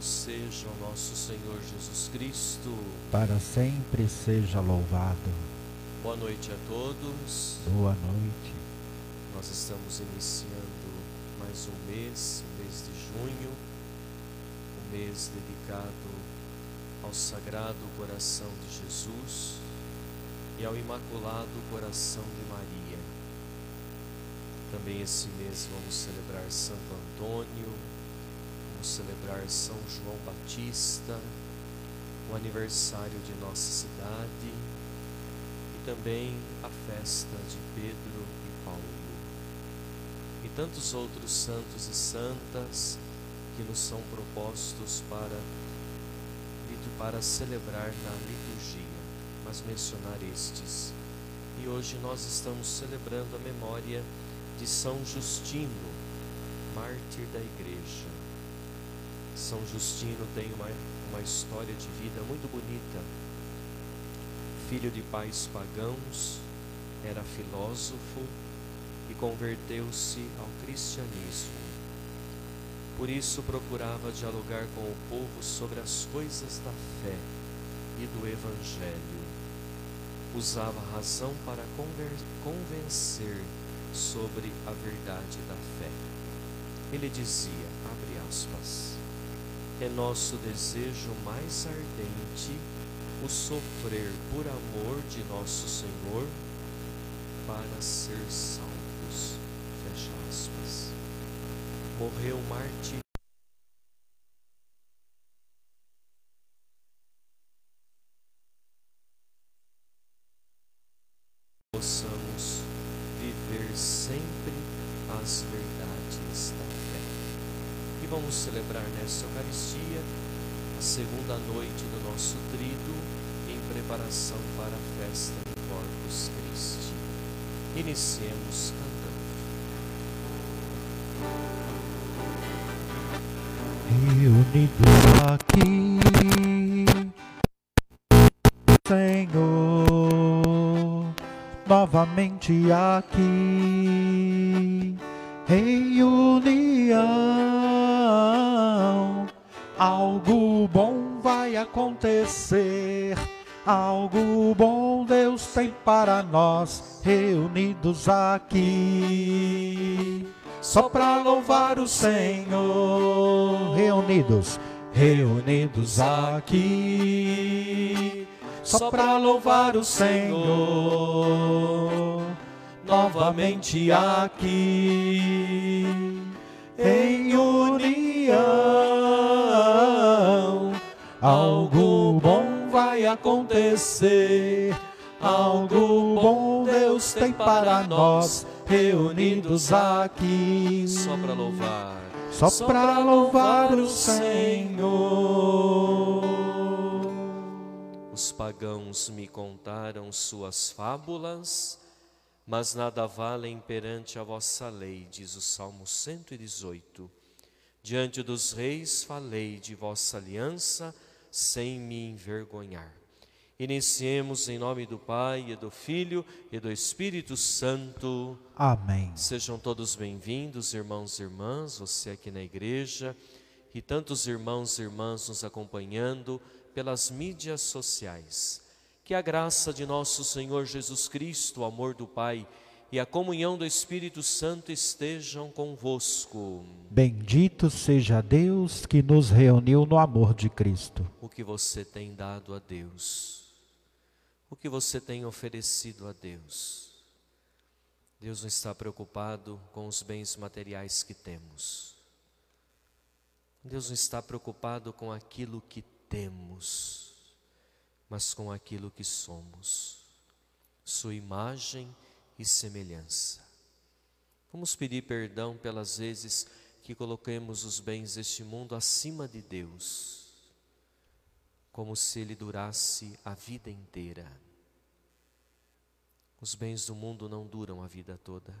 seja o nosso Senhor Jesus Cristo. Para sempre seja louvado. Boa noite a todos. Boa noite. Nós estamos iniciando mais um mês, o mês de junho, um mês dedicado ao Sagrado Coração de Jesus e ao Imaculado Coração de Maria. Também esse mês vamos celebrar Santo Antônio, vamos celebrar São João Batista, o aniversário de nossa cidade e também a festa de Pedro e Paulo. E tantos outros santos e santas que nos são propostos para, para celebrar na liturgia, mas mencionar estes. E hoje nós estamos celebrando a memória de São Justino, mártir da igreja. São Justino tem uma, uma história de vida muito bonita. Filho de pais pagãos, era filósofo e converteu-se ao cristianismo. Por isso procurava dialogar com o povo sobre as coisas da fé e do evangelho. Usava a razão para convencer sobre a verdade da fé. Ele dizia, abre aspas, é nosso desejo mais ardente o sofrer por amor de nosso Senhor para ser salvos. Fecha aspas. Morreu mártir Iniciemos cantando. Reunido aqui, Senhor, novamente aqui, em união, algo bom vai acontecer. Algo bom Deus tem para nós, reunidos aqui. Só para louvar o Senhor, reunidos, reunidos aqui. Só para louvar o Senhor, novamente aqui, em união. Algo bom vai acontecer, algo bom Deus tem para nós reunidos aqui. Só para louvar. Só para louvar o Senhor. Os pagãos me contaram suas fábulas, mas nada valem perante a vossa lei, diz o Salmo 118. Diante dos reis falei de vossa aliança, sem me envergonhar. Iniciemos em nome do Pai, e do Filho e do Espírito Santo. Amém. Sejam todos bem-vindos, irmãos e irmãs, você aqui na igreja e tantos irmãos e irmãs nos acompanhando pelas mídias sociais. Que a graça de nosso Senhor Jesus Cristo, o amor do Pai e a comunhão do Espírito Santo estejam convosco. Bendito seja Deus que nos reuniu no amor de Cristo. O que você tem dado a Deus? O que você tem oferecido a Deus? Deus não está preocupado com os bens materiais que temos. Deus não está preocupado com aquilo que temos, mas com aquilo que somos. Sua imagem e semelhança. Vamos pedir perdão pelas vezes que coloquemos os bens deste mundo acima de Deus, como se ele durasse a vida inteira. Os bens do mundo não duram a vida toda,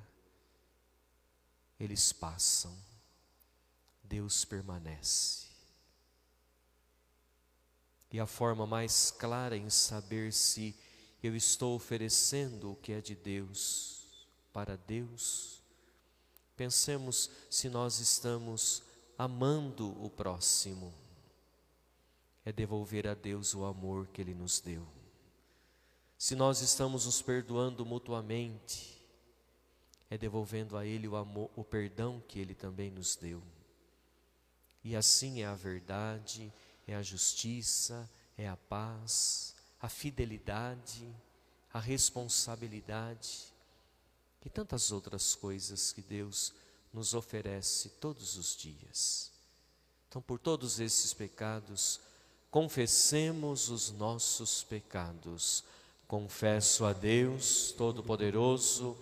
eles passam, Deus permanece. E a forma mais clara em saber se eu estou oferecendo o que é de Deus para Deus. Pensemos se nós estamos amando o próximo. É devolver a Deus o amor que Ele nos deu. Se nós estamos nos perdoando mutuamente, é devolvendo a Ele o amor, o perdão que Ele também nos deu. E assim é a verdade, é a justiça, é a paz, a fidelidade, a responsabilidade e tantas outras coisas que Deus nos oferece todos os dias. Então, por todos esses pecados, confessemos os nossos pecados. Confesso a Deus Todo-Poderoso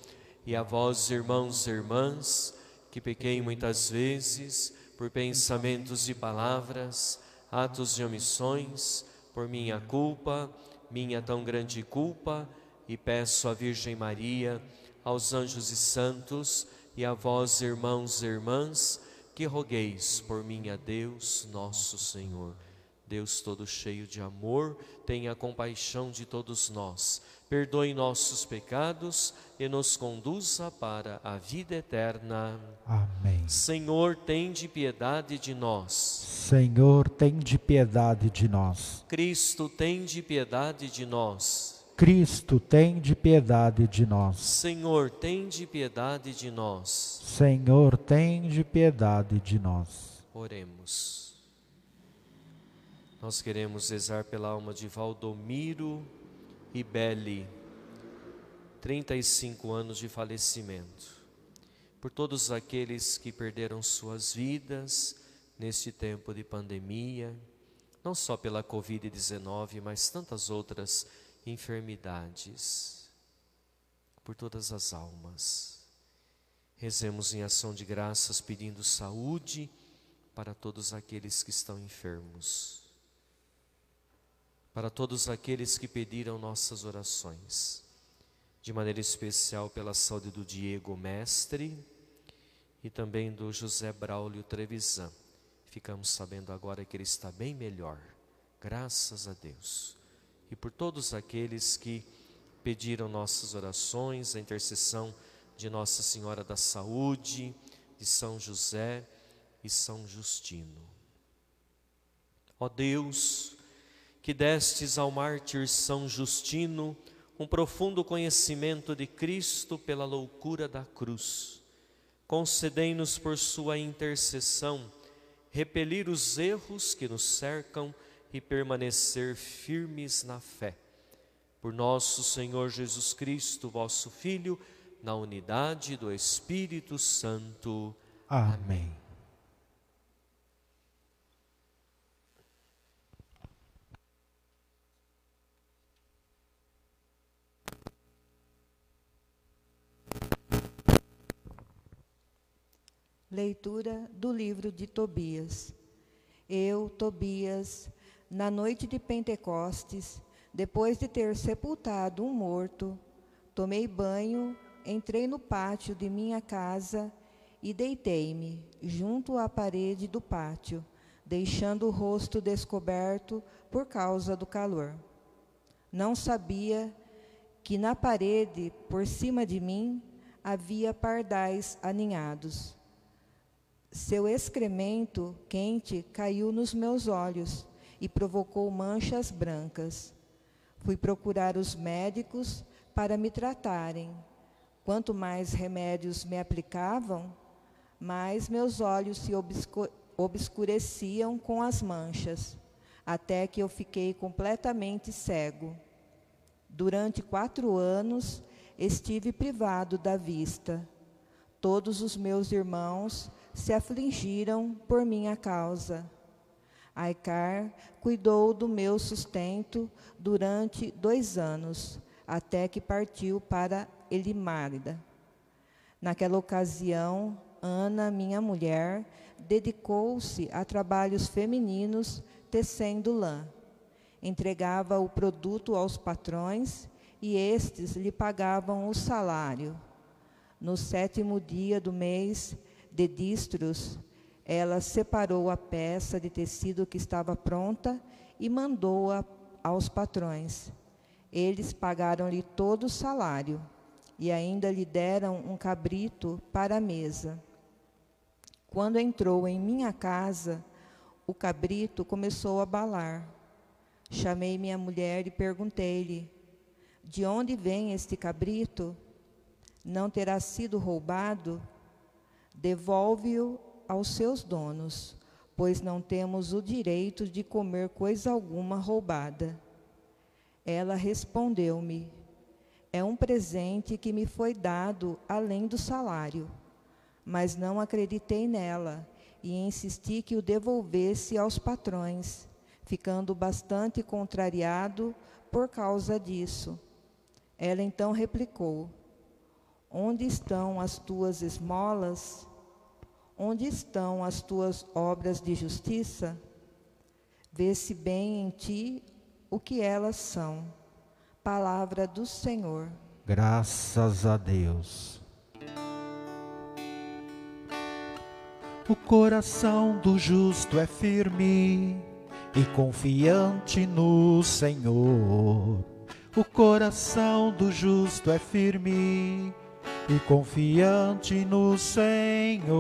e a vós, irmãos e irmãs, que pequei muitas vezes por pensamentos e palavras, atos e omissões, por minha culpa, minha tão grande culpa, e peço à Virgem Maria, aos anjos e santos, e a vós, irmãos e irmãs, que rogueis por mim a Deus, nosso Senhor. Deus todo cheio de amor, tenha compaixão de todos nós, perdoe nossos pecados e nos conduza para a vida eterna. Amém. Senhor, tem de piedade de nós. Senhor, tem de piedade de nós. Cristo, tem de piedade de nós. Cristo, tem de piedade de nós. Senhor, tem de piedade de nós. Senhor, tem de piedade de nós. Oremos. Nós queremos rezar pela alma de Valdomiro e Beli, 35 anos de falecimento. Por todos aqueles que perderam suas vidas neste tempo de pandemia, não só pela Covid-19, mas tantas outras enfermidades. Por todas as almas. Rezemos em ação de graças pedindo saúde para todos aqueles que estão enfermos para todos aqueles que pediram nossas orações, de maneira especial pela saúde do Diego Mestre e também do José Braulio Trevisan. Ficamos sabendo agora que ele está bem melhor, graças a Deus. E por todos aqueles que pediram nossas orações, a intercessão de Nossa Senhora da Saúde, de São José e São Justino. Ó Deus, que destes ao mártir São Justino um profundo conhecimento de Cristo pela loucura da cruz. Concedei-nos por sua intercessão repelir os erros que nos cercam e permanecer firmes na fé. Por nosso Senhor Jesus Cristo, vosso Filho, na unidade do Espírito Santo. Amém. Leitura do livro de Tobias. Eu, Tobias, na noite de Pentecostes, depois de ter sepultado um morto, tomei banho, entrei no pátio de minha casa e deitei-me junto à parede do pátio, deixando o rosto descoberto por causa do calor. Não sabia que na parede, por cima de mim, havia pardais aninhados. Seu excremento quente caiu nos meus olhos e provocou manchas brancas. Fui procurar os médicos para me tratarem. Quanto mais remédios me aplicavam, mais meus olhos se obscureciam com as manchas, até que eu fiquei completamente cego. Durante quatro anos estive privado da vista. Todos os meus irmãos se afligiram por minha causa. Aicar cuidou do meu sustento durante dois anos, até que partiu para Elimárida. Naquela ocasião, Ana, minha mulher, dedicou-se a trabalhos femininos tecendo lã. Entregava o produto aos patrões e estes lhe pagavam o salário. No sétimo dia do mês, de distros, ela separou a peça de tecido que estava pronta e mandou-a aos patrões. Eles pagaram-lhe todo o salário e ainda lhe deram um cabrito para a mesa. Quando entrou em minha casa, o cabrito começou a balar. Chamei minha mulher e perguntei-lhe: De onde vem este cabrito? Não terá sido roubado? Devolve-o aos seus donos, pois não temos o direito de comer coisa alguma roubada. Ela respondeu-me: É um presente que me foi dado além do salário. Mas não acreditei nela e insisti que o devolvesse aos patrões, ficando bastante contrariado por causa disso. Ela então replicou: Onde estão as tuas esmolas? Onde estão as tuas obras de justiça? Vê-se bem em ti o que elas são. Palavra do Senhor. Graças a Deus. O coração do justo é firme e confiante no Senhor. O coração do justo é firme e confiante no Senhor.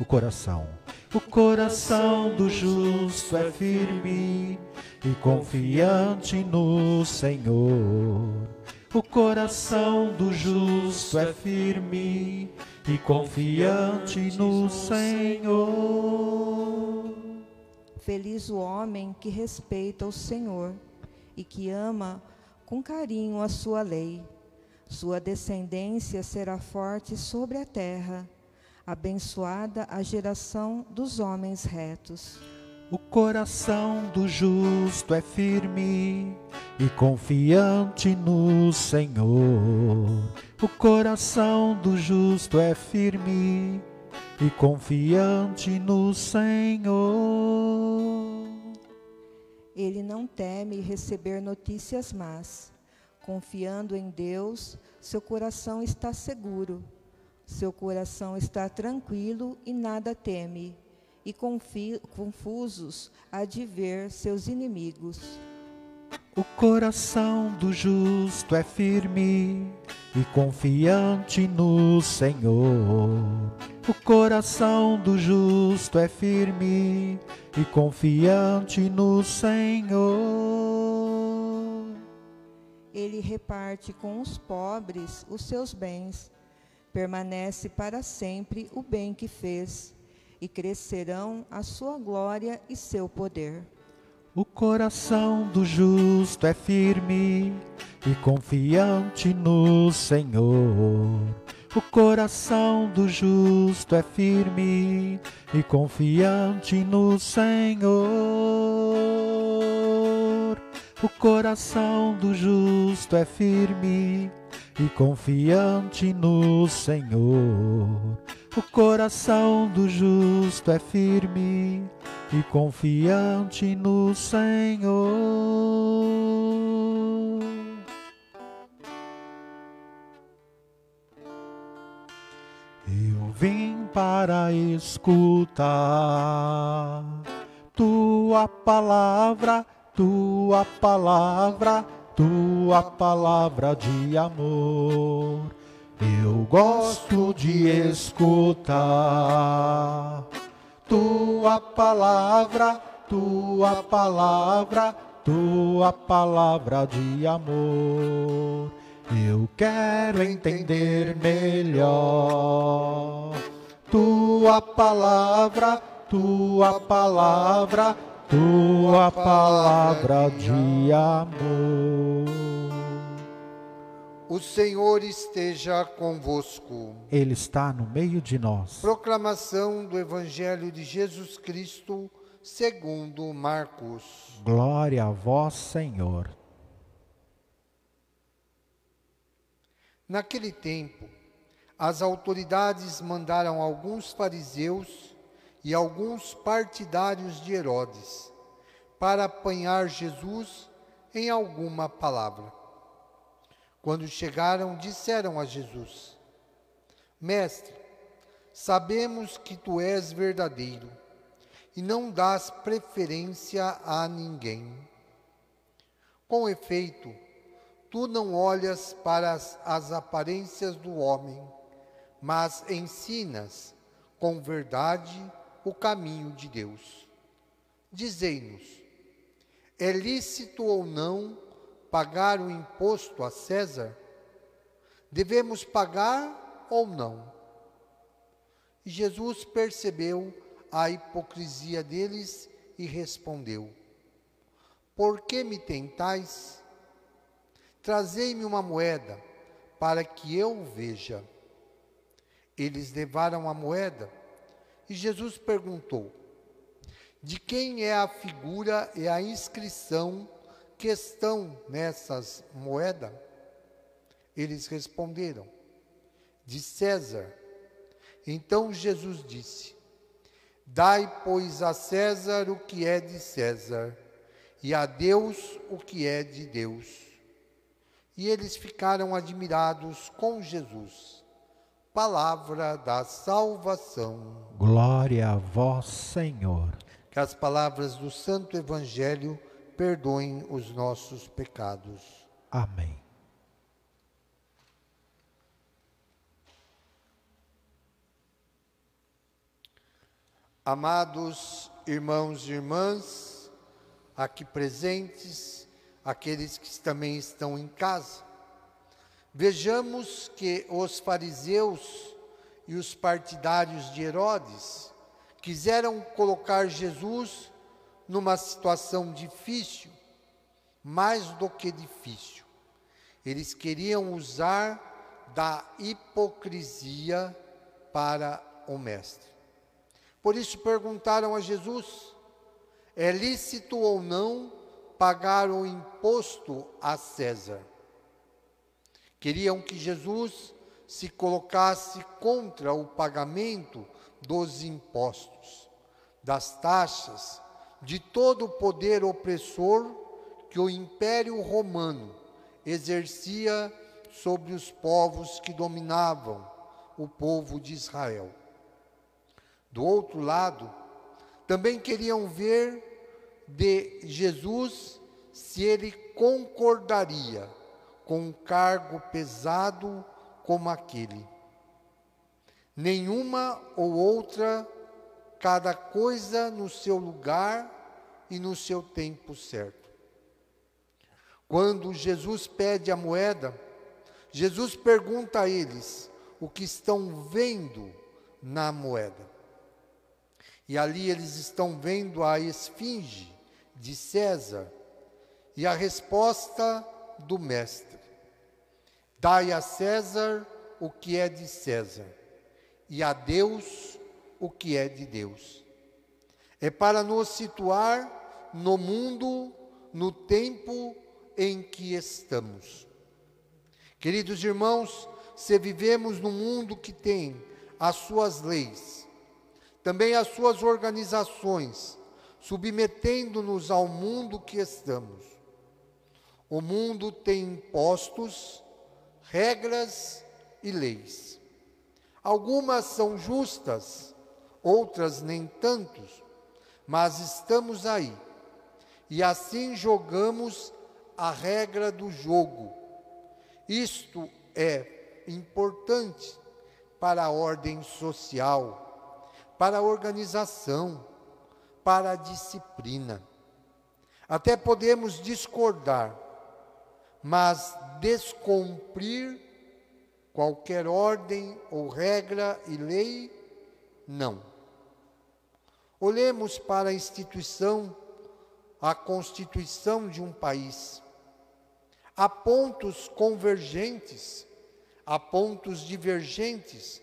O coração, o coração do justo é firme e confiante no Senhor. O coração do justo é firme e confiante no Senhor. Feliz o homem que respeita o Senhor e que ama com carinho a sua lei. Sua descendência será forte sobre a terra, abençoada a geração dos homens retos. O coração do justo é firme e confiante no Senhor. O coração do justo é firme e confiante no Senhor. Ele não teme receber notícias más. Confiando em Deus, seu coração está seguro. Seu coração está tranquilo e nada teme e confusos há de ver seus inimigos. O coração do justo é firme e confiante no Senhor. O coração do justo é firme e confiante no Senhor. Ele reparte com os pobres os seus bens, permanece para sempre o bem que fez e crescerão a sua glória e seu poder. O coração do justo é firme e confiante no Senhor. O coração do justo é firme e confiante no Senhor. O coração do justo é firme e confiante no Senhor. O coração do justo é firme e confiante no Senhor. Eu vim para escutar tua palavra, tua palavra, tua palavra de amor eu gosto de escutar tua palavra, tua palavra, tua palavra de amor. Eu quero entender melhor tua palavra, tua palavra, tua palavra de amor. O Senhor esteja convosco. Ele está no meio de nós. Proclamação do Evangelho de Jesus Cristo, segundo Marcos. Glória a vós, Senhor. Naquele tempo, as autoridades mandaram alguns fariseus e alguns partidários de Herodes para apanhar Jesus em alguma palavra. Quando chegaram, disseram a Jesus: Mestre, sabemos que tu és verdadeiro e não dás preferência a ninguém. Com efeito, tu não olhas para as, as aparências do homem, mas ensinas com verdade o caminho de Deus. Dizei-nos: É lícito ou não pagar o imposto a César? Devemos pagar ou não? Jesus percebeu a hipocrisia deles e respondeu: Por que me tentais? Trazei-me uma moeda, para que eu veja. Eles levaram a moeda, e Jesus perguntou: De quem é a figura e a inscrição que estão nessas moedas? Eles responderam: De César. Então Jesus disse: Dai, pois, a César o que é de César, e a Deus o que é de Deus. E eles ficaram admirados com Jesus. Palavra da salvação. Glória a vós, Senhor. Que as palavras do Santo Evangelho perdoem os nossos pecados. Amém. Amados irmãos e irmãs, aqui presentes, aqueles que também estão em casa, vejamos que os fariseus e os partidários de Herodes quiseram colocar Jesus numa situação difícil, mais do que difícil. Eles queriam usar da hipocrisia para o Mestre. Por isso perguntaram a Jesus: é lícito ou não pagar o imposto a César? Queriam que Jesus se colocasse contra o pagamento dos impostos, das taxas, de todo o poder opressor que o Império Romano exercia sobre os povos que dominavam o povo de Israel. Do outro lado, também queriam ver de Jesus se ele concordaria com um cargo pesado como aquele. Nenhuma ou outra, cada coisa no seu lugar e no seu tempo certo. Quando Jesus pede a moeda, Jesus pergunta a eles o que estão vendo na moeda. E ali eles estão vendo a esfinge de César e a resposta do Mestre: Dai a César o que é de César, e a Deus o que é de Deus. É para nos situar no mundo, no tempo em que estamos. Queridos irmãos, se vivemos num mundo que tem as suas leis, também as suas organizações, submetendo-nos ao mundo que estamos. O mundo tem impostos, regras e leis. Algumas são justas, outras nem tantos, mas estamos aí. E assim jogamos a regra do jogo. Isto é importante para a ordem social para a organização, para a disciplina. Até podemos discordar, mas descumprir qualquer ordem ou regra e lei, não. Olhemos para a instituição, a constituição de um país. Há pontos convergentes, há pontos divergentes,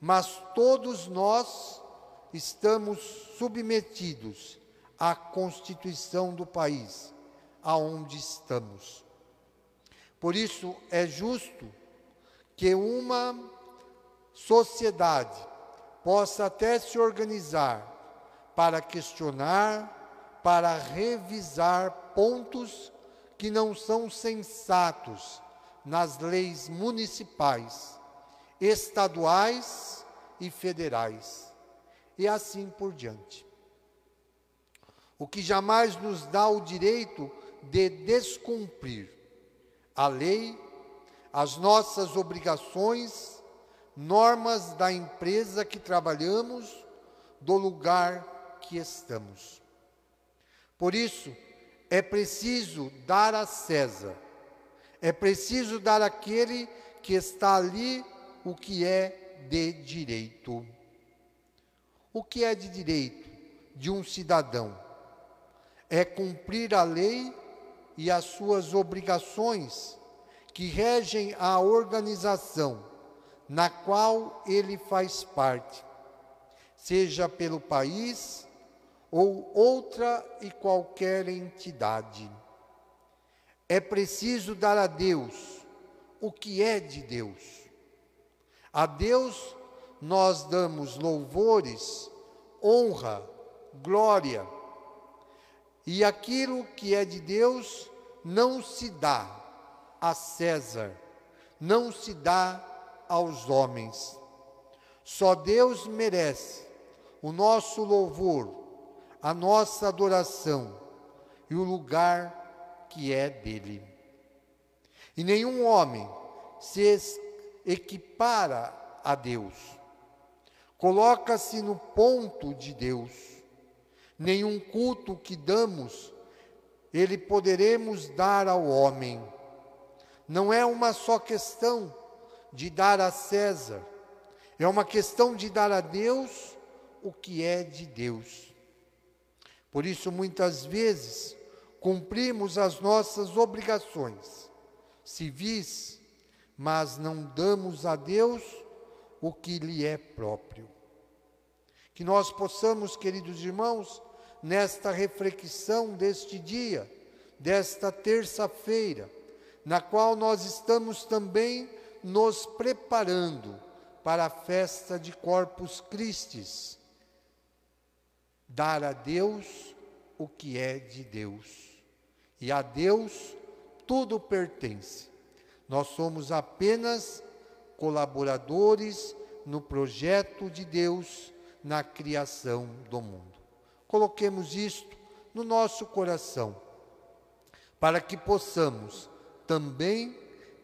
mas todos nós estamos submetidos à Constituição do país aonde estamos. Por isso é justo que uma sociedade possa até se organizar para questionar, para revisar pontos que não são sensatos nas leis municipais, estaduais e federais e assim por diante. O que jamais nos dá o direito de descumprir a lei, as nossas obrigações, normas da empresa que trabalhamos, do lugar que estamos. Por isso, É preciso dar a César, é preciso dar àquele que está ali o que é de direito. O que é de direito de um cidadão? É cumprir a lei e as suas obrigações que regem a organização na qual ele faz parte, seja pelo país ou outra e qualquer entidade. É preciso dar a Deus o que é de Deus. A Deus nós damos louvores, honra, glória. E aquilo que é de Deus não se dá a César, não se dá aos homens. Só Deus merece o nosso louvor, a nossa adoração e o lugar que é dele. E nenhum homem se equipara a Deus, coloca-se no ponto de Deus. Nenhum culto que damos, ele poderemos dar ao homem. Não é uma só questão de dar a César, é uma questão de dar a Deus o que é de Deus. Por isso, muitas vezes, cumprimos as nossas obrigações civis, mas não damos a Deus o que lhe é próprio. Que nós possamos, queridos irmãos, nesta reflexão deste dia, desta terça-feira, na qual nós estamos também nos preparando para a festa de Corpus Christi, dar a Deus o que é de Deus. E a Deus tudo pertence. Nós somos apenas colaboradores no projeto de Deus na criação do mundo. Coloquemos isto no nosso coração, para que possamos também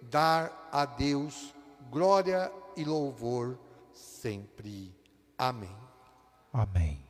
dar a Deus glória e louvor sempre. Amém. Amém.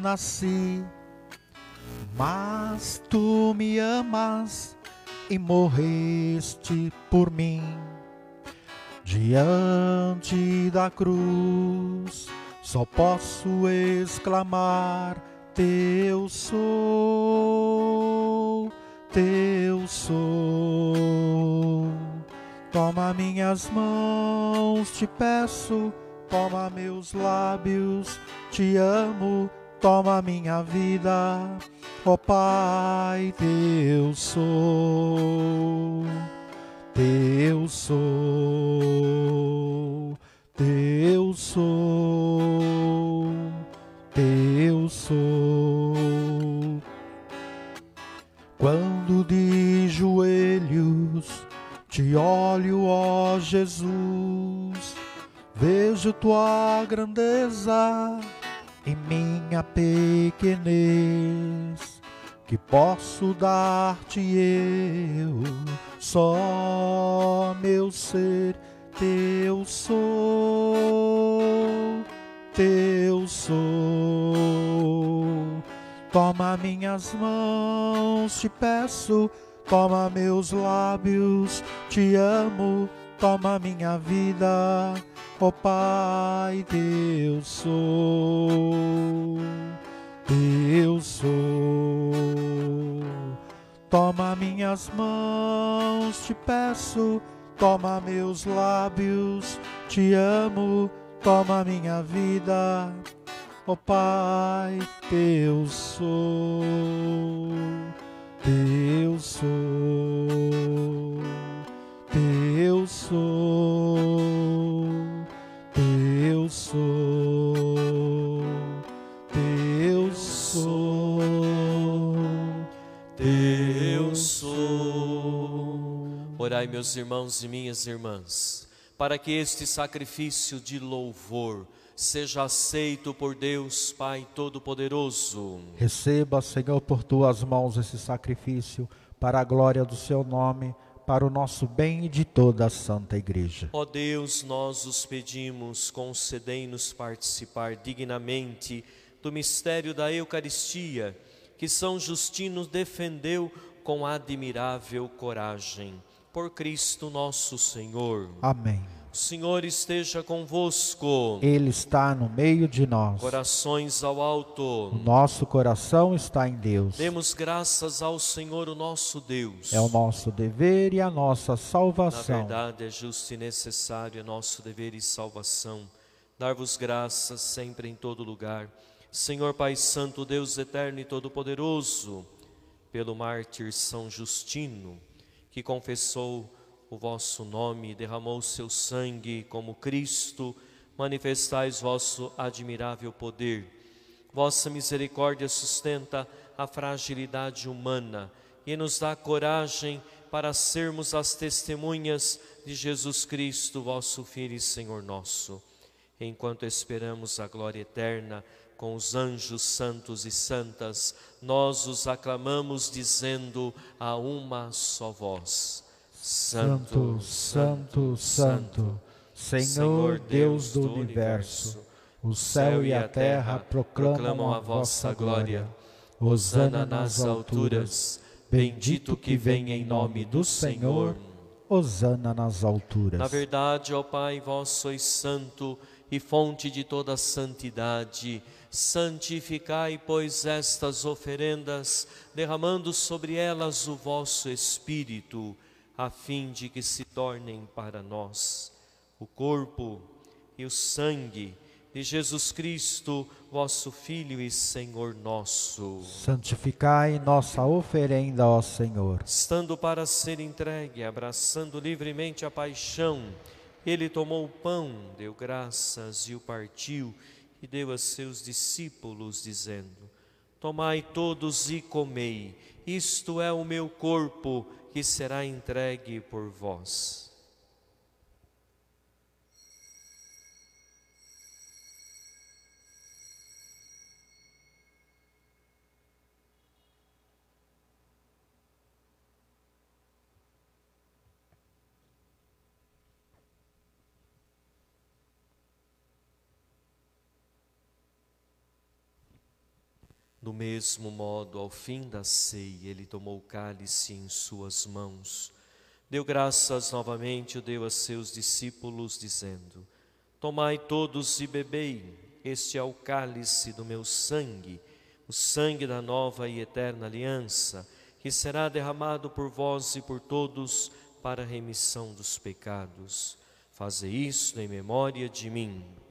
Nasci, mas tu me amas e morreste por mim. Diante da cruz, só posso exclamar: Teu sou, Teu sou. Toma minhas mãos, te peço, toma meus lábios, te amo toma minha vida, ó Pai, teu sou, teu sou, teu sou, teu sou. Quando de joelhos te olho, ó Jesus, vejo tua grandeza em minha pequenez, que posso dar-te eu, só meu ser, teu sou, teu sou. Toma minhas mãos, te peço, toma meus lábios, te amo, toma minha vida Ó oh, Pai, eu sou, eu sou. Toma minhas mãos, te peço, toma meus lábios, te amo, toma minha vida. Ó oh, Pai, eu sou, eu sou, eu sou. Meus irmãos e minhas irmãs, para que este sacrifício de louvor seja aceito por Deus Pai Todo-Poderoso. Receba, Senhor, por tuas mãos esse sacrifício, para a glória do seu nome, para o nosso bem e de toda a Santa Igreja. Ó Deus, nós os pedimos, concedei-nos participar dignamente do mistério da Eucaristia, que São Justino defendeu com admirável coragem. Por Cristo nosso Senhor. Amém. O Senhor esteja convosco. Ele está no meio de nós. Corações ao alto. O nosso coração está em Deus. Demos graças ao Senhor, o nosso Deus. É o nosso dever e a nossa Na salvação. verdade, é justo e necessário, é nosso dever e salvação. Dar-vos graças sempre em todo lugar. Senhor Pai Santo, Deus eterno e todo-poderoso, pelo mártir São Justino, que confessou o vosso nome derramou seu sangue como Cristo, manifestais vosso admirável poder. Vossa misericórdia sustenta a fragilidade humana e nos dá coragem para sermos as testemunhas de Jesus Cristo, vosso Filho e Senhor nosso. Enquanto esperamos a glória eterna com os anjos santos e santas, nós os aclamamos dizendo a uma só voz: Santo, Santo, Santo, Senhor Deus do universo, o céu e a terra proclamam a vossa glória. Hosana nas alturas, bendito que vem em nome do Senhor. Hosana nas alturas. Na verdade, ó Pai, vós sois santo e fonte de toda santidade. Santificai, pois, estas oferendas, derramando sobre elas o vosso Espírito, a fim de que se tornem para nós o corpo e o sangue de Jesus Cristo, vosso Filho e Senhor nosso. Santificai nossa oferenda, ó Senhor. Estando para ser entregue, abraçando livremente a paixão, ele tomou o pão, deu graças e o partiu e deu a seus discípulos, dizendo: Tomai todos e comei, isto é o meu corpo que será entregue por vós. Do mesmo modo, ao fim da ceia, ele tomou o cálice em suas mãos, deu graças novamente, o deu a seus discípulos, dizendo: Tomai todos e bebei, este é o cálice do meu sangue, o sangue da nova e eterna aliança, que será derramado por vós e por todos para a remissão dos pecados. Faze isto em memória de mim.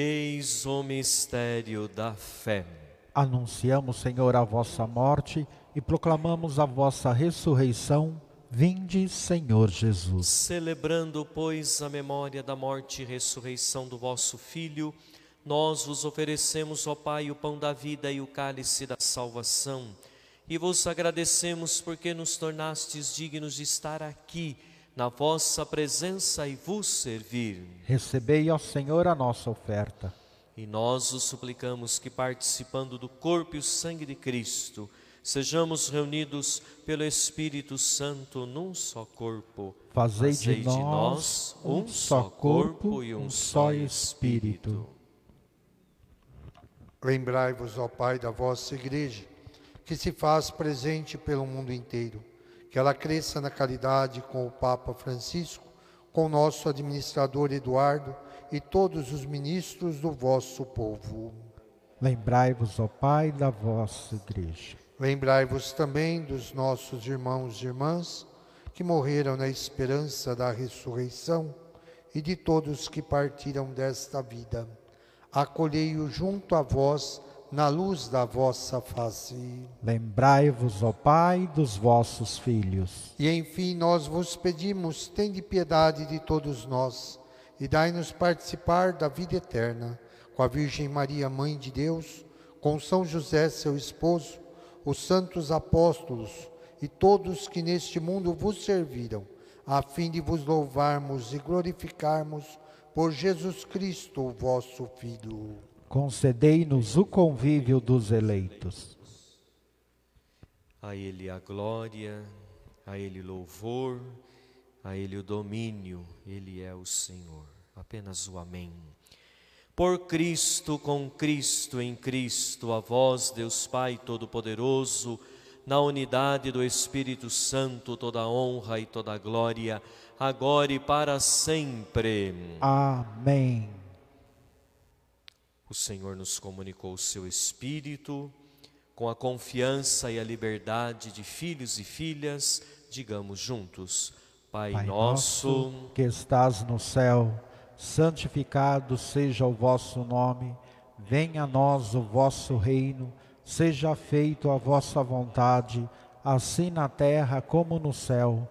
Eis o mistério da fé. Anunciamos, Senhor, a vossa morte e proclamamos a vossa ressurreição. Vinde, Senhor Jesus. Celebrando, pois, a memória da morte e ressurreição do vosso Filho, nós vos oferecemos, ó Pai, o pão da vida e o cálice da salvação. E vos agradecemos porque nos tornastes dignos de estar aqui na vossa presença e vos servir. Recebei, ó Senhor, a nossa oferta. E nós os suplicamos que, participando do corpo e o sangue de Cristo, sejamos reunidos pelo Espírito Santo num só corpo. Fazei de nós um só corpo e um só Espírito. Lembrai-vos, ó Pai, da vossa Igreja, que se faz presente pelo mundo inteiro. Que ela cresça na caridade com o Papa Francisco, com o nosso administrador Eduardo e todos os ministros do vosso povo. Lembrai-vos, ó Pai, da vossa Igreja. Lembrai-vos também dos nossos irmãos e irmãs que morreram na esperança da ressurreição e de todos que partiram desta vida. Acolhei-o junto a vós na luz da vossa face. Lembrai-vos, ó Pai, dos vossos filhos. E enfim, nós vos pedimos, tende piedade de todos nós e dai-nos participar da vida eterna, com a Virgem Maria, Mãe de Deus, com São José, seu esposo, os santos apóstolos e todos que neste mundo vos serviram, a fim de vos louvarmos e glorificarmos por Jesus Cristo, vosso Filho concedei-nos o convívio dos eleitos. A Ele a glória, a Ele louvor, a Ele o domínio, Ele é o Senhor. Apenas o Amém. Por Cristo, com Cristo, em Cristo, a vós, Deus Pai Todo-Poderoso, na unidade do Espírito Santo, toda honra e toda glória, agora e para sempre. Amém. O Senhor nos comunicou o seu Espírito, com a confiança e a liberdade de filhos e filhas, digamos juntos: Pai, Pai nosso, que estás no céu, santificado seja o vosso nome, venha a nós o vosso reino, seja feito a vossa vontade, assim na terra como no céu.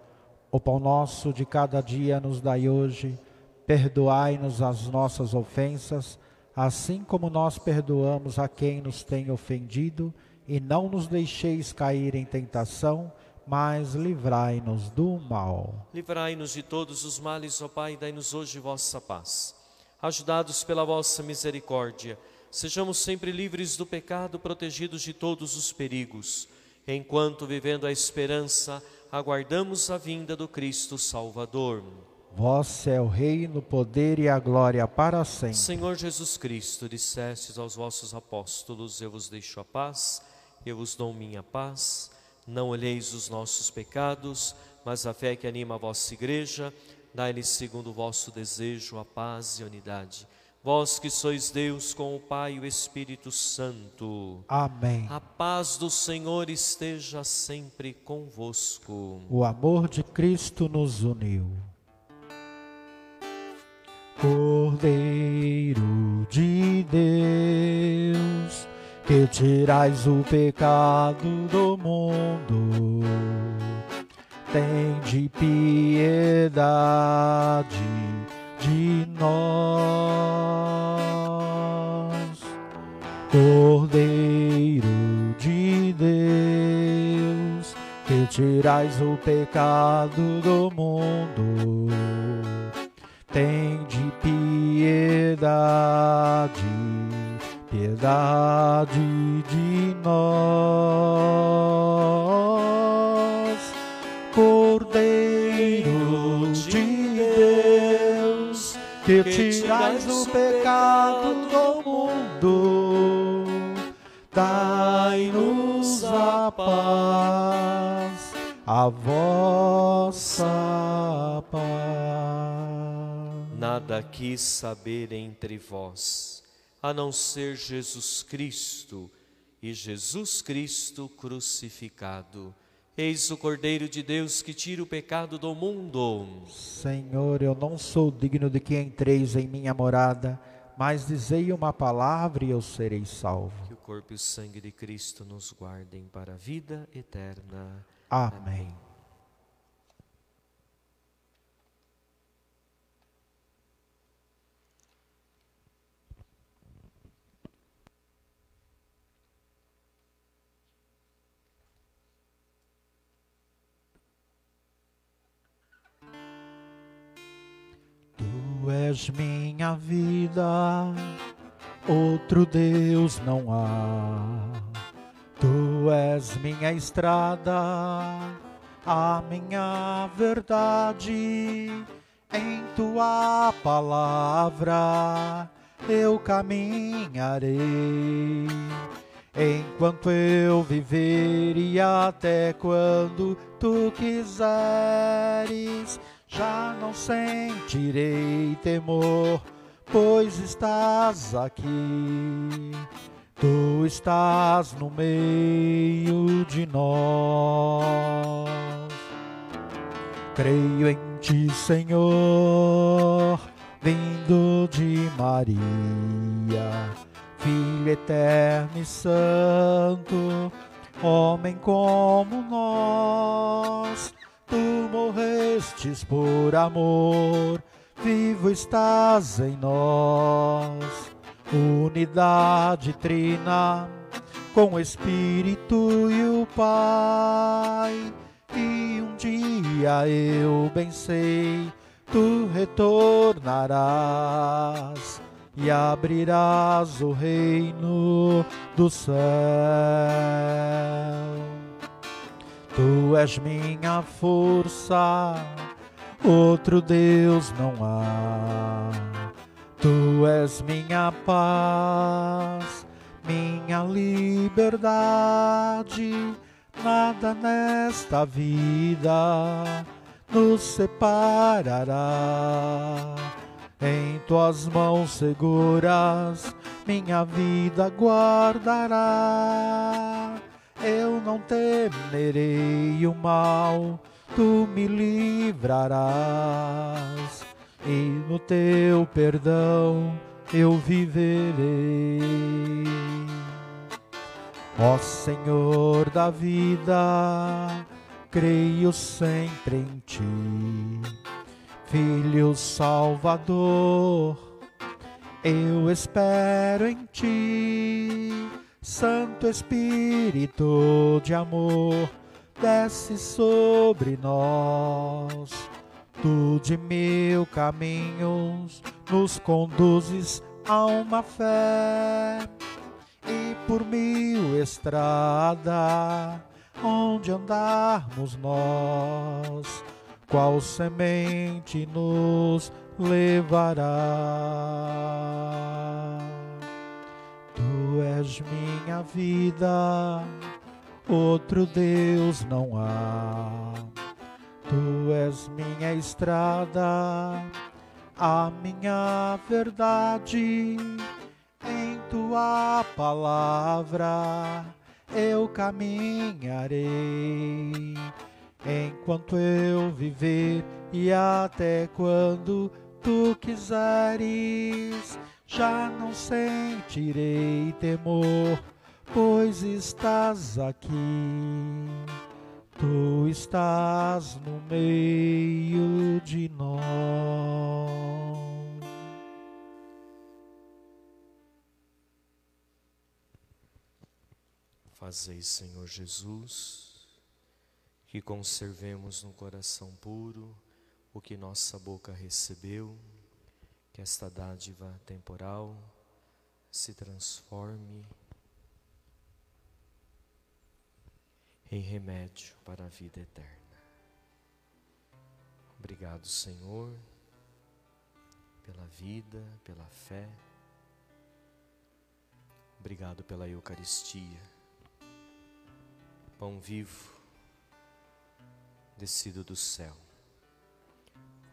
O pão nosso de cada dia nos dai hoje, perdoai-nos as nossas ofensas, assim como nós perdoamos a quem nos tem ofendido, e não nos deixeis cair em tentação, mas livrai-nos do mal. Livrai-nos de todos os males, ó Pai, dai-nos hoje vossa paz. Ajudados pela vossa misericórdia, sejamos sempre livres do pecado, protegidos de todos os perigos, enquanto vivendo a esperança, aguardamos a vinda do Cristo Salvador. Vosso é o reino, o poder e a glória para sempre. Senhor Jesus Cristo, dissestes aos vossos apóstolos: Eu vos deixo a paz, eu vos dou minha paz. Não olheis os nossos pecados, mas a fé que anima a vossa igreja, dai-lhe segundo o vosso desejo a paz e a unidade. Vós que sois Deus com o Pai e o Espírito Santo. Amém. A paz do Senhor esteja sempre convosco. O amor de Cristo nos uniu. Cordeiro de Deus, que tirais o pecado do mundo, tem de piedade de nós. Cordeiro de Deus, que tirais o pecado do mundo, tem de piedade, piedade de nós, Cordeiro de Deus, que tirais o pecado do mundo, dai-nos a paz, a vossa paz nada quis saber entre vós, a não ser Jesus Cristo e Jesus Cristo crucificado. Eis o Cordeiro de Deus que tira o pecado do mundo. Senhor, eu não sou digno de que entreis em minha morada, mas dizei uma palavra e eu serei salvo. Que o corpo e o sangue de Cristo nos guardem para a vida eterna. Amém. Amém. Minha vida, outro Deus não há. Tu és minha estrada, a minha verdade. Em tua palavra eu caminharei. Enquanto eu viver e até quando tu quiseres já não sentirei temor, pois estás aqui. Tu estás no meio de nós. Creio em ti, Senhor, vindo de Maria, Filho eterno e santo, homem como nós. Tu morrestes por amor, vivo estás em nós. Unidade trina com o Espírito e o Pai. E um dia eu bem sei, tu retornarás e abrirás o reino do céu. Tu és minha força, outro Deus não há. Tu és minha paz minha liberdade. Nada nesta vida nos separará. Em tuas mãos seguras, minha vida guardará. Eu não temerei o mal, tu me livrarás, e no teu perdão eu viverei. Ó Senhor da vida, creio sempre em Ti, Filho Salvador, eu espero em Ti, Santo Espírito de amor, desce sobre nós Tu de mil caminhos nos conduzes a uma fé e por mil estrada onde andarmos nós, qual semente nos levará. Tu és minha vida, outro Deus não há Tu és minha estrada, a minha verdade. Em tua palavra eu caminharei, enquanto eu viver e até quando tu quiseres. Já não sentirei temor, pois estás aqui Tu estás no meio de nós. Fazei, Senhor Jesus, que conservemos no coração puro o que nossa boca recebeu, que esta dádiva temporal se transforme em remédio para a vida eterna. Obrigado, Senhor, pela vida, pela fé. Obrigado pela Eucaristia, pão vivo, descido do céu.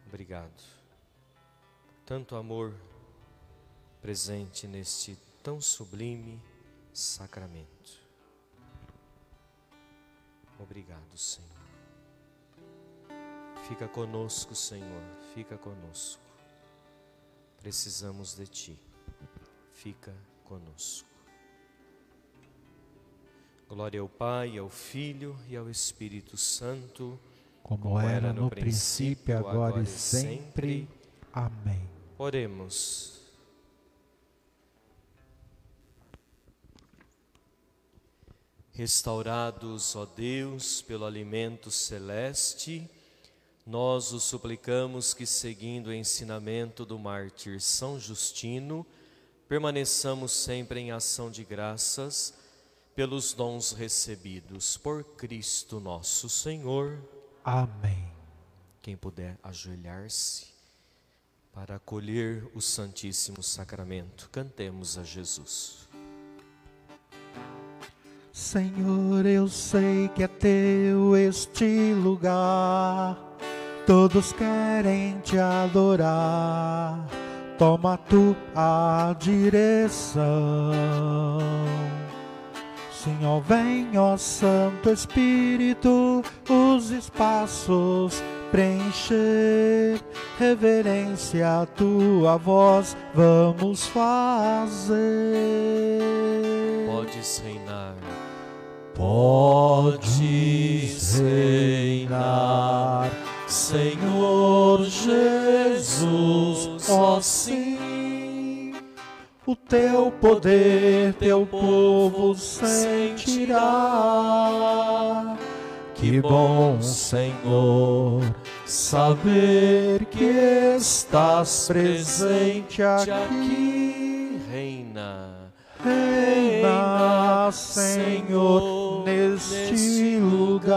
Obrigado. Tanto amor presente neste tão sublime sacramento. Obrigado, Senhor. Fica conosco, Senhor, fica conosco. Precisamos de Ti. Fica conosco. Glória ao Pai, ao Filho e ao Espírito Santo, como, como era no princípio, agora e sempre. Amém. Oremos. Restaurados, ó Deus, pelo alimento celeste, nós o suplicamos que, seguindo o ensinamento do mártir São Justino, permaneçamos sempre em ação de graças pelos dons recebidos por Cristo nosso Senhor. Amém. Quem puder ajoelhar-se para acolher o Santíssimo Sacramento, cantemos a Jesus. Senhor, eu sei que é teu este lugar. Todos querem te adorar. Toma tu a direção. Senhor, vem, ó Santo Espírito, os espaços preencher, reverência a tua voz vamos fazer. Podes reinar, podes reinar, Senhor Jesus, ó sim. O teu poder, teu povo sentirá. Que bom, Senhor, saber que estás presente aqui. Reina, Reina, Senhor, neste lugar.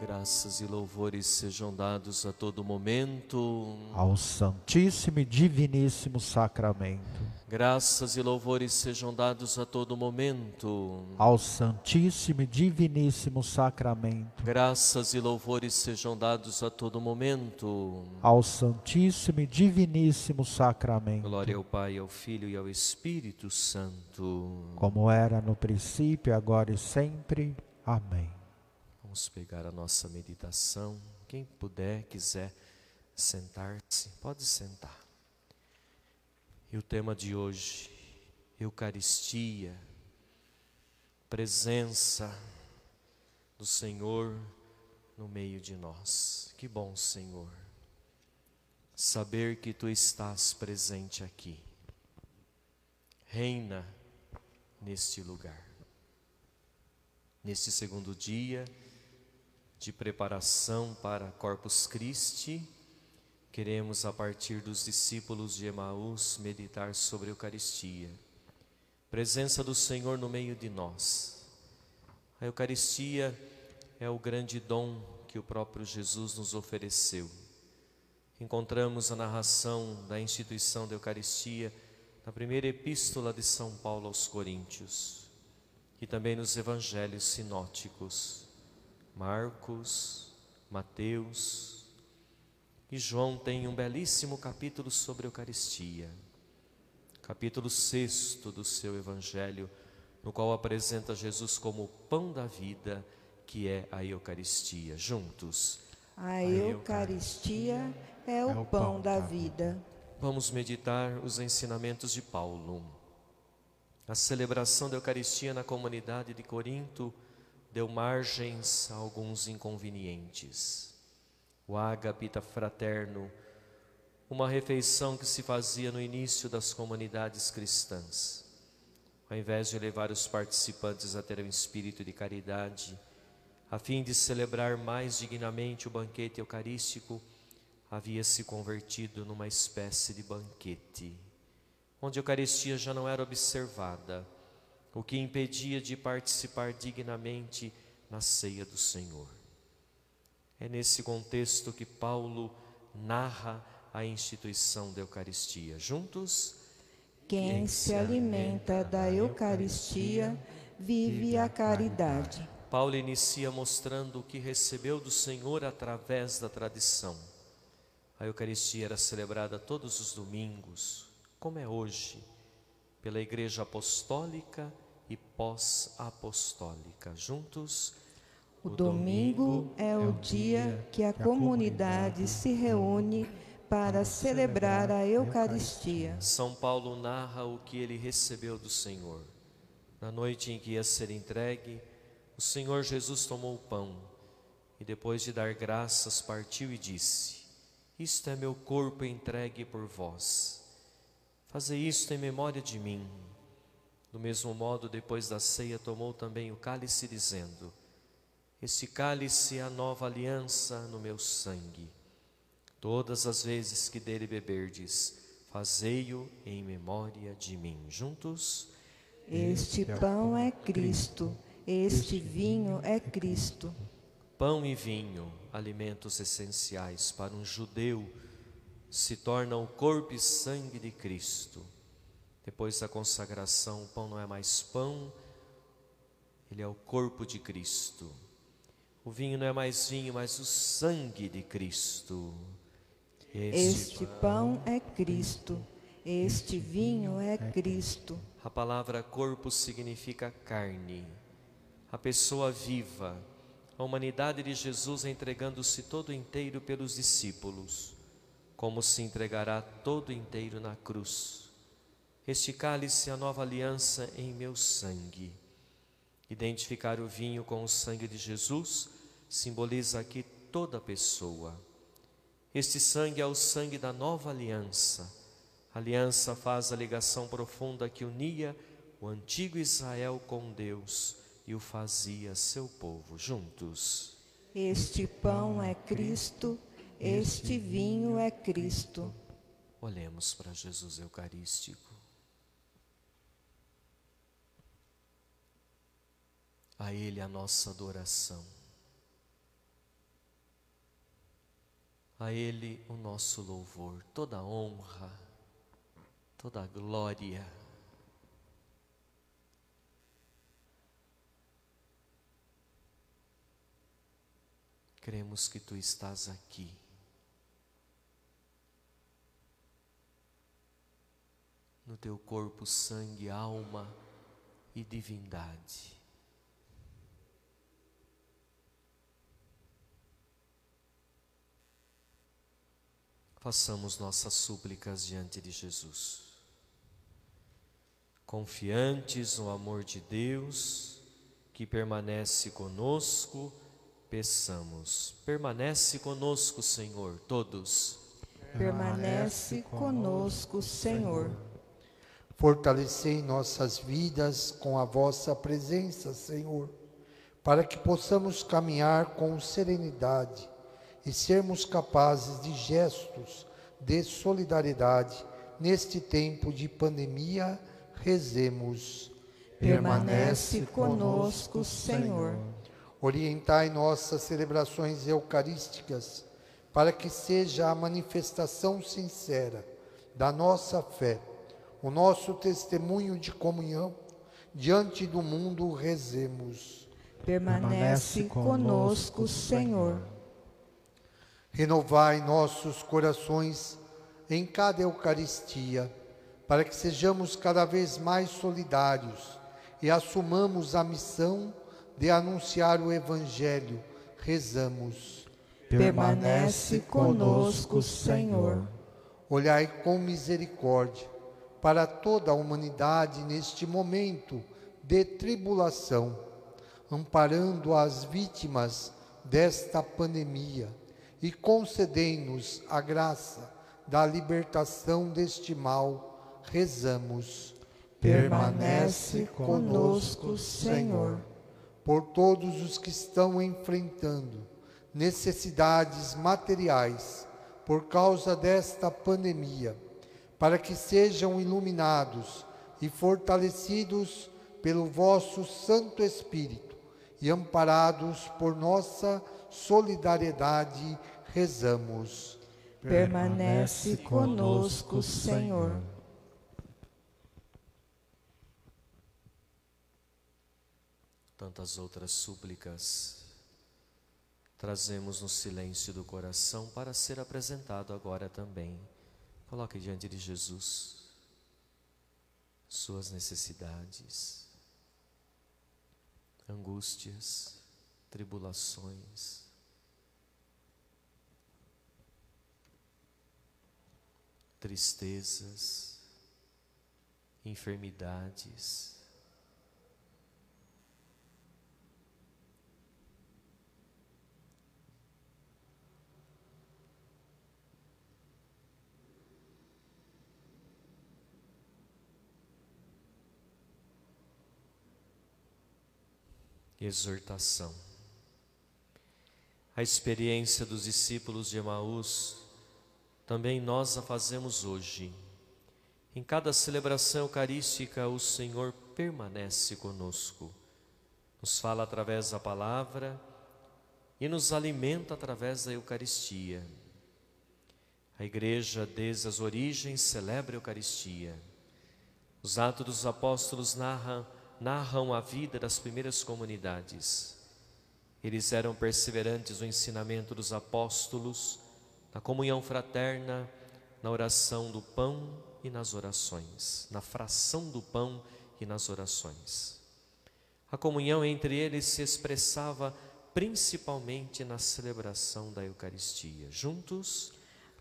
Graças e louvores sejam dados a todo momento ao Santíssimo e Diviníssimo Sacramento. Graças e louvores sejam dados a todo momento ao Santíssimo e Diviníssimo Sacramento. Graças e louvores sejam dados a todo momento ao Santíssimo e Diviníssimo Sacramento. Glória ao Pai, ao Filho e ao Espírito Santo. Como era no princípio, agora e sempre. Amém. Vamos pegar a nossa meditação. Quem puder, quiser sentar-se, pode sentar. E o tema de hoje, Eucaristia, presença do Senhor no meio de nós. Que bom, Senhor, saber que Tu estás presente aqui. Reina neste lugar. Neste segundo dia de preparação para Corpus Christi, Queremos, a partir dos discípulos de Emaús, meditar sobre a Eucaristia. Presença do Senhor no meio de nós. A Eucaristia é o grande dom que o próprio Jesus nos ofereceu. Encontramos a narração da instituição da Eucaristia na primeira epístola de São Paulo aos Coríntios e também nos evangelhos sinóticos, Marcos, Mateus, e João tem um belíssimo capítulo sobre a Eucaristia, capítulo sexto do seu Evangelho, no qual apresenta Jesus como o pão da vida, que é a Eucaristia. Juntos. A Eucaristia é o é pão da vida. Vamos meditar os ensinamentos de Paulo. A celebração da Eucaristia na comunidade de Corinto deu margens a alguns inconvenientes o ágapita fraterno, uma refeição que se fazia no início das comunidades cristãs. Ao invés de levar os participantes a ter um espírito de caridade, a fim de celebrar mais dignamente o banquete eucarístico, havia se convertido numa espécie de banquete, onde a Eucaristia já não era observada, o que impedia de participar dignamente na ceia do Senhor. É nesse contexto que Paulo narra a instituição da Eucaristia. Juntos? Quem se alimenta da Eucaristia vive a caridade. Paulo inicia mostrando o que recebeu do Senhor através da tradição. A Eucaristia era celebrada todos os domingos, como é hoje, pela Igreja Apostólica e pós-apostólica. Juntos, o domingo é o dia que a comunidade se reúne para celebrar a Eucaristia. São Paulo narra o que ele recebeu do Senhor. Na noite em que ia ser entregue, o Senhor Jesus tomou o pão e, depois de dar graças, partiu e disse: Isto é meu corpo entregue por vós. Fazei isto em memória de mim. Do mesmo modo, depois da ceia, tomou também o cálice, dizendo: esse cálice é a nova aliança no meu sangue. Todas as vezes que dele beberdes, fazei-o em memória de mim. Juntos? Este pão é Cristo, este vinho é Cristo. Pão e vinho, alimentos essenciais para um judeu, se tornam o corpo e sangue de Cristo. Depois da consagração, o pão não é mais pão, ele é o corpo de Cristo. O vinho não é mais vinho, mas o sangue de Cristo. Este, este pão é Cristo, este vinho é Cristo. A palavra corpo significa carne. A pessoa viva, a humanidade de Jesus entregando-se todo inteiro pelos discípulos, como se entregará todo inteiro na cruz. Este cálice é a nova aliança em meu sangue. Identificar o vinho com o sangue de Jesus simboliza aqui toda pessoa. Este sangue é o sangue da nova aliança. A aliança faz a ligação profunda que unia o antigo Israel com Deus e o fazia seu povo juntos. Este pão é Cristo, este vinho é Cristo. Olhemos para Jesus Eucarístico. A Ele a nossa adoração. A Ele o nosso louvor, toda honra, toda glória. Cremos que Tu estás aqui. No Teu corpo, sangue, alma e divindade. Façamos nossas súplicas diante de Jesus. Confiantes no amor de Deus, que permanece conosco, peçamos. Permanece conosco, Senhor, todos. Permanece conosco, Senhor. Fortalecei nossas vidas com a vossa presença, Senhor, para que possamos caminhar com serenidade e sermos capazes de gestos de solidariedade neste tempo de pandemia, rezemos. Permanece conosco, Senhor. Orientai nossas celebrações eucarísticas, para que seja a manifestação sincera da nossa fé, o nosso testemunho de comunhão diante do mundo, rezemos. Permanece conosco, Senhor. Renovai nossos corações em cada Eucaristia, para que sejamos cada vez mais solidários e assumamos a missão de anunciar o Evangelho. Rezamos. Permanece conosco, Senhor. Olhai com misericórdia para toda a humanidade neste momento de tribulação, amparando as vítimas desta pandemia e concedei-nos a graça da libertação deste mal, rezamos. Permanece conosco, Senhor. Por todos os que estão enfrentando necessidades materiais por causa desta pandemia, para que sejam iluminados e fortalecidos pelo vosso Santo Espírito e amparados por nossa solidariedade rezamos. Permanece conosco, Senhor. Tantas outras súplicas trazemos no silêncio do coração para ser apresentado agora também. Coloque diante de Jesus suas necessidades, angústias, tribulações tristezas, enfermidades. Exortação. A experiência dos discípulos de Emaús também nós a fazemos hoje. Em cada celebração eucarística, o Senhor permanece conosco, nos fala através da palavra e nos alimenta através da Eucaristia. A Igreja, desde as origens, celebra a Eucaristia. Os Atos dos Apóstolos narram, narram a vida das primeiras comunidades. Eles eram perseverantes no ensinamento dos apóstolos na comunhão fraterna, na oração do pão e nas orações, na fração do pão e nas orações. A comunhão entre eles se expressava principalmente na celebração da Eucaristia. Juntos,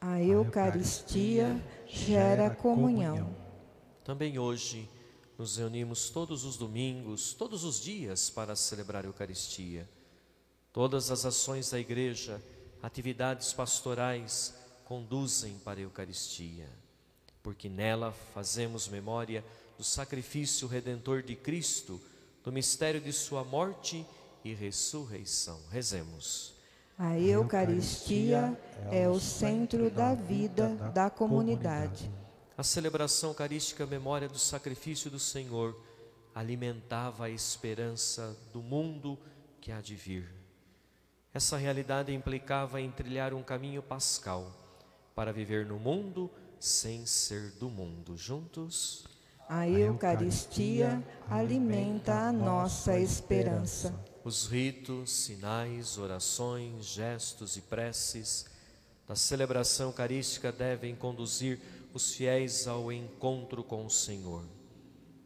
a Eucaristia gera comunhão. Também hoje nos reunimos todos os domingos, todos os dias para celebrar a Eucaristia. Todas as ações da igreja, atividades pastorais conduzem para a Eucaristia, porque nela fazemos memória do sacrifício redentor de Cristo, do mistério de sua morte e ressurreição. Rezemos. A Eucaristia é o centro da vida da comunidade. A celebração eucarística memória do sacrifício do Senhor alimentava a esperança do mundo que há de vir. Essa realidade implicava em trilhar um caminho pascal para viver no mundo sem ser do mundo. Juntos, a Eucaristia alimenta a nossa esperança. Os ritos, sinais, orações, gestos e preces da celebração eucarística devem conduzir os fiéis ao encontro com o Senhor,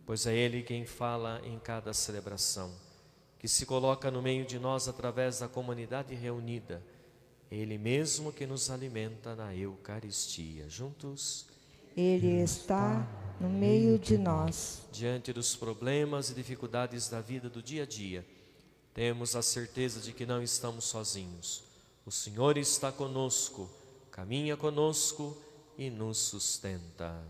pois é Ele quem fala em cada celebração, que se coloca no meio de nós através da comunidade reunida. Ele mesmo que nos alimenta na Eucaristia. Juntos, Ele está no meio de nós. Diante dos problemas e dificuldades da vida do dia a dia, temos a certeza de que não estamos sozinhos. O Senhor está conosco, caminha conosco e nos sustenta.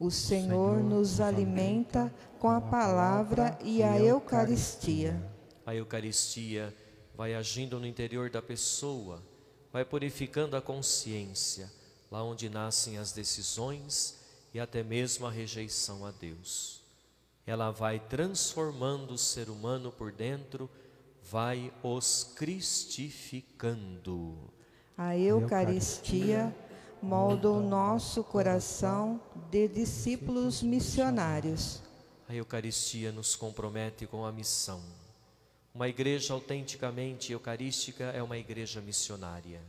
O Senhor nos alimenta com a palavra e a Eucaristia. A Eucaristia vai agindo no interior da pessoa, vai purificando a consciência, lá onde nascem as decisões e até mesmo a rejeição a Deus. Ela vai transformando o ser humano por dentro, vai os cristificando. A Eucaristia molda o nosso coração de discípulos missionários. A Eucaristia nos compromete com a missão. Uma igreja autenticamente eucarística é uma igreja missionária.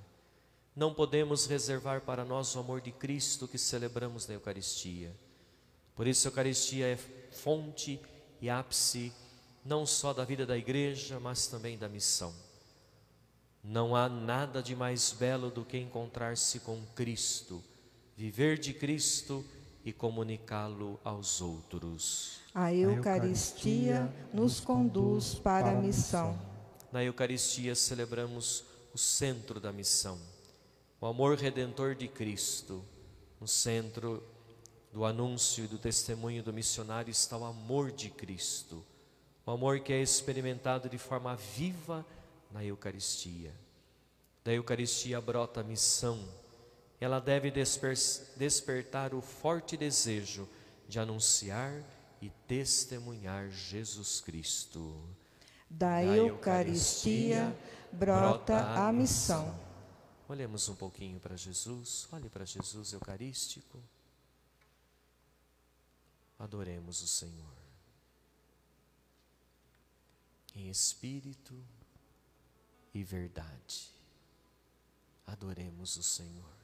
Não podemos reservar para nós o amor de Cristo que celebramos na Eucaristia. Por isso, a Eucaristia é fonte e ápice não só da vida da igreja, mas também da missão. Não há nada de mais belo do que encontrar-se com Cristo, viver de Cristo e comunicá-lo aos outros. A Eucaristia nos conduz para a missão. Na Eucaristia celebramos o centro da missão o amor redentor de Cristo. No centro do anúncio e do testemunho do missionário está o amor de Cristo, o amor que é experimentado de forma viva na Eucaristia. Da Eucaristia brota a missão, ela deve desper despertar o forte desejo de anunciar e testemunhar Jesus Cristo. Da, Eucaristia brota a missão. Olhemos um pouquinho para Jesus, olhe para Jesus Eucarístico. Adoremos o Senhor. Em espírito e verdade. Adoremos o Senhor.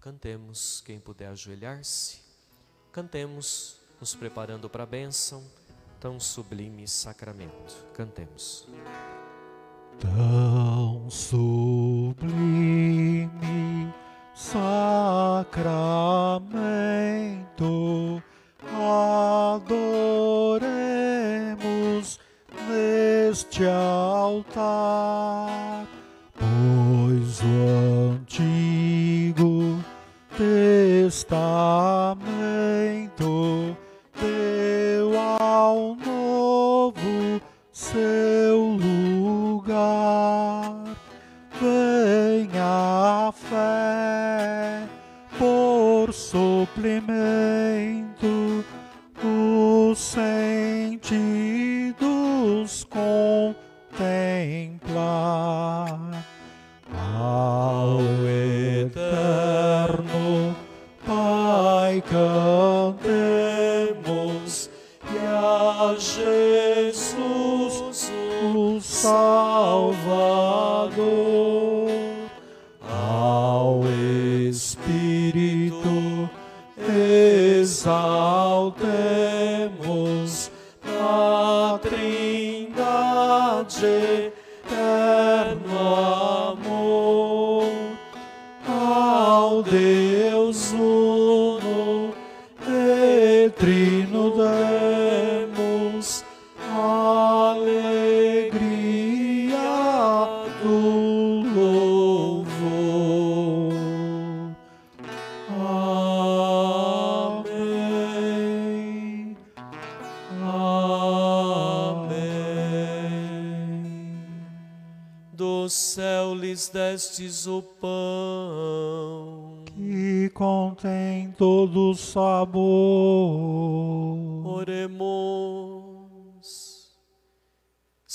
Cantemos, quem puder ajoelhar-se. Cantemos, nos preparando para a bênção, tão sublime sacramento. Cantemos. Tão sublime sacramento, adoremos neste altar,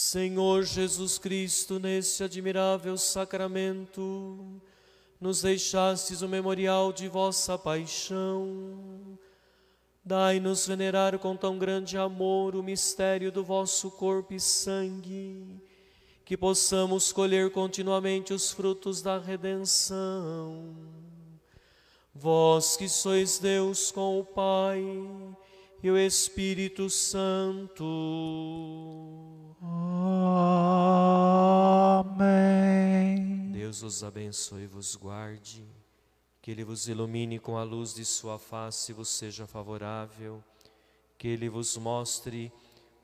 Senhor Jesus Cristo, nesse admirável sacramento, nos deixastes o memorial de vossa paixão. Dai-nos venerar com tão grande amor o mistério do vosso corpo e sangue, que possamos colher continuamente os frutos da redenção. Vós que sois Deus com o Pai e o Espírito Santo. Amém. Deus os abençoe e vos guarde, que Ele vos ilumine com a luz de Sua face e vos seja favorável, que Ele vos mostre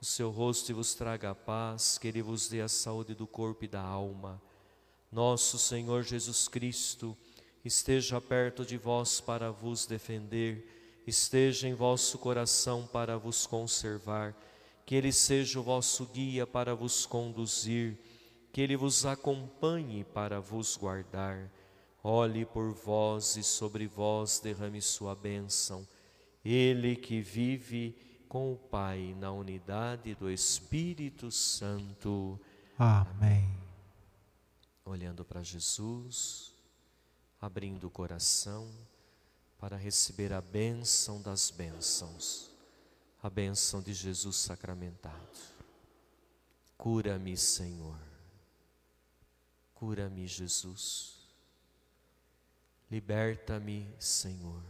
o seu rosto e vos traga a paz, que Ele vos dê a saúde do corpo e da alma. Nosso Senhor Jesus Cristo esteja perto de vós para vos defender, esteja em vosso coração para vos conservar, que Ele seja o vosso guia para vos conduzir, que Ele vos acompanhe para vos guardar. Olhe por vós e sobre vós derrame sua bênção. Ele que vive com o Pai na unidade do Espírito Santo. Amém. Olhando para Jesus, abrindo o coração para receber a bênção das bênçãos, a bênção de Jesus sacramentado. Cura-me, Senhor. Cura-me, Jesus. Liberta-me, Senhor.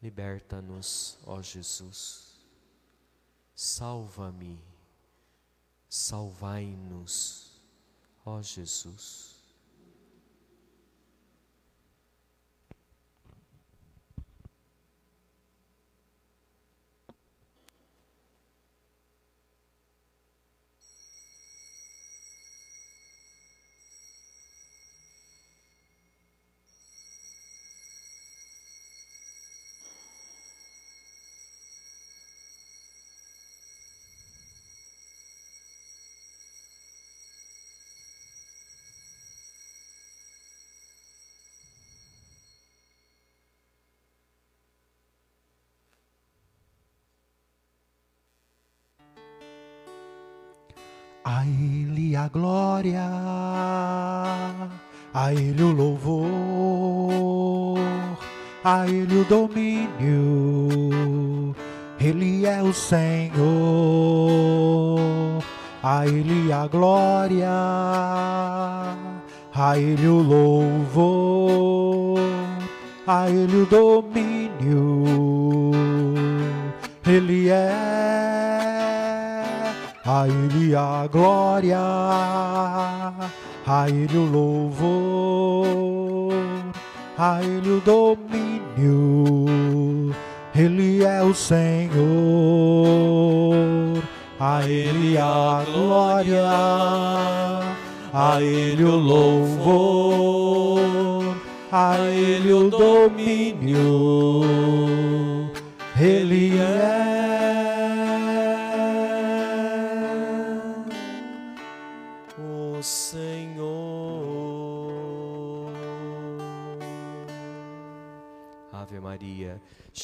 Liberta-nos, ó Jesus. Salva-me. Salvai-nos, ó Jesus. A Ele a glória, a Ele o louvor, a Ele o domínio, Ele é o Senhor. A Ele a glória, a Ele o louvor, a Ele o domínio, Ele é a Ele a glória, a Ele o louvor, a Ele o domínio, Ele é o Senhor, a Ele a glória, a Ele o louvor, a Ele o domínio, Ele é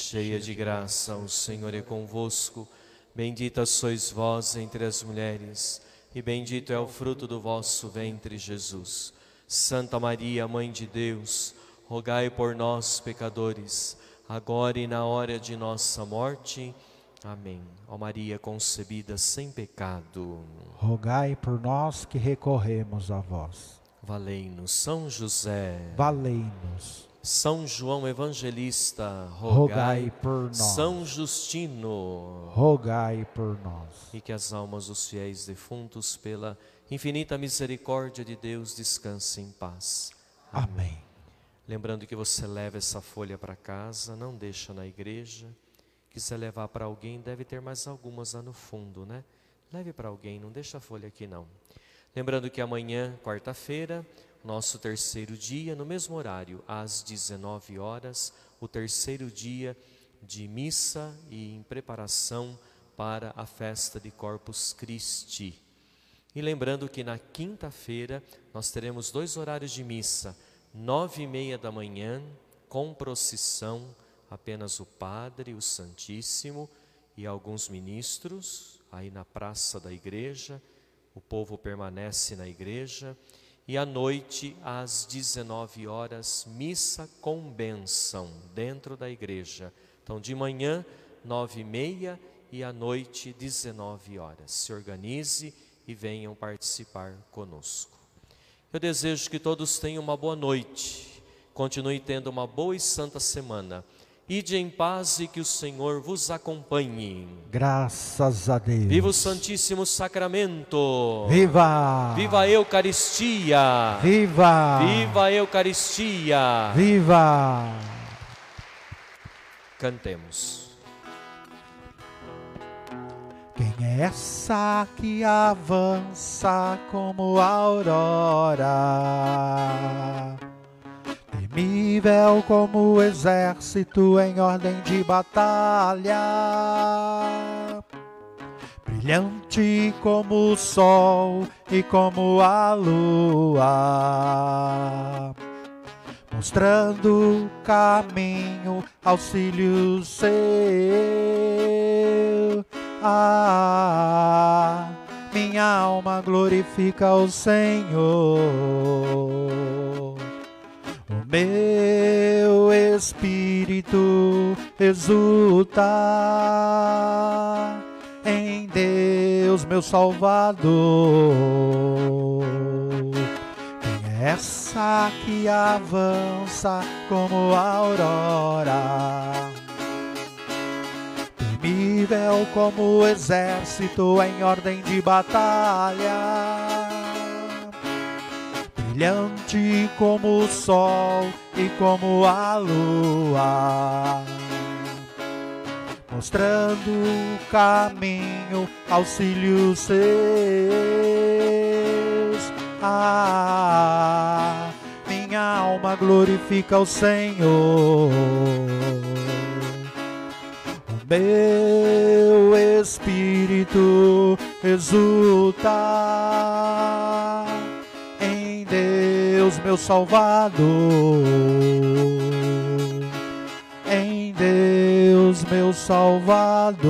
cheia de graça, o Senhor é convosco. Bendita sois vós entre as mulheres, e bendito é o fruto do vosso ventre, Jesus. Santa Maria, Mãe de Deus, rogai por nós, pecadores, agora e na hora de nossa morte. Amém. Ó Maria concebida sem pecado, rogai por nós que recorremos a vós. Valei-nos, São José. Valei-nos. São João Evangelista, rogai, rogai por nós. São Justino, rogai por nós. E que as almas dos fiéis defuntos, pela infinita misericórdia de Deus, descansem em paz. Amém. Amém. Lembrando que você leva essa folha para casa, não deixa na igreja quiser levar para alguém, deve ter mais algumas lá no fundo, né? Leve para alguém, não deixa a folha aqui não. Lembrando que amanhã, quarta-feira, nosso terceiro dia, no mesmo horário, às 19 horas, o terceiro dia de missa e em preparação para a festa de Corpus Christi. E lembrando que na quinta-feira nós teremos dois horários de missa, nove e meia da manhã, com procissão, apenas o Padre, o Santíssimo e alguns ministros, aí na praça da igreja, o povo permanece na igreja, e à noite, às 19 horas, missa com bênção dentro da igreja. Então, de manhã, nove e meia, e à noite, 19 horas. Se organize e venham participar conosco. Eu desejo que todos tenham uma boa noite, continue tendo uma boa e santa semana. Ide em paz e que o Senhor vos acompanhe. Graças a Deus. Viva o Santíssimo Sacramento. Viva! Viva a Eucaristia. Viva! Viva a Eucaristia. Viva! Cantemos. Quem é essa que avança como a aurora? Temível como exército em ordem de batalha, brilhante como o sol e como a lua, mostrando caminho, auxílio seu. Ah, minha alma glorifica o Senhor meu espírito exulta em Deus, meu Salvador. Quem é essa que avança como a aurora? Temível como o exército em ordem de batalha brilhante como o sol e como a lua, mostrando o caminho, auxílios seus. Ah, minha alma glorifica o Senhor. O meu espírito exulta meu Salvador. Em Deus, meu Salvador.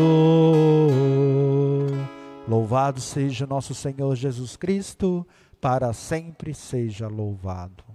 Louvado seja nosso Senhor Jesus Cristo, para sempre seja louvado.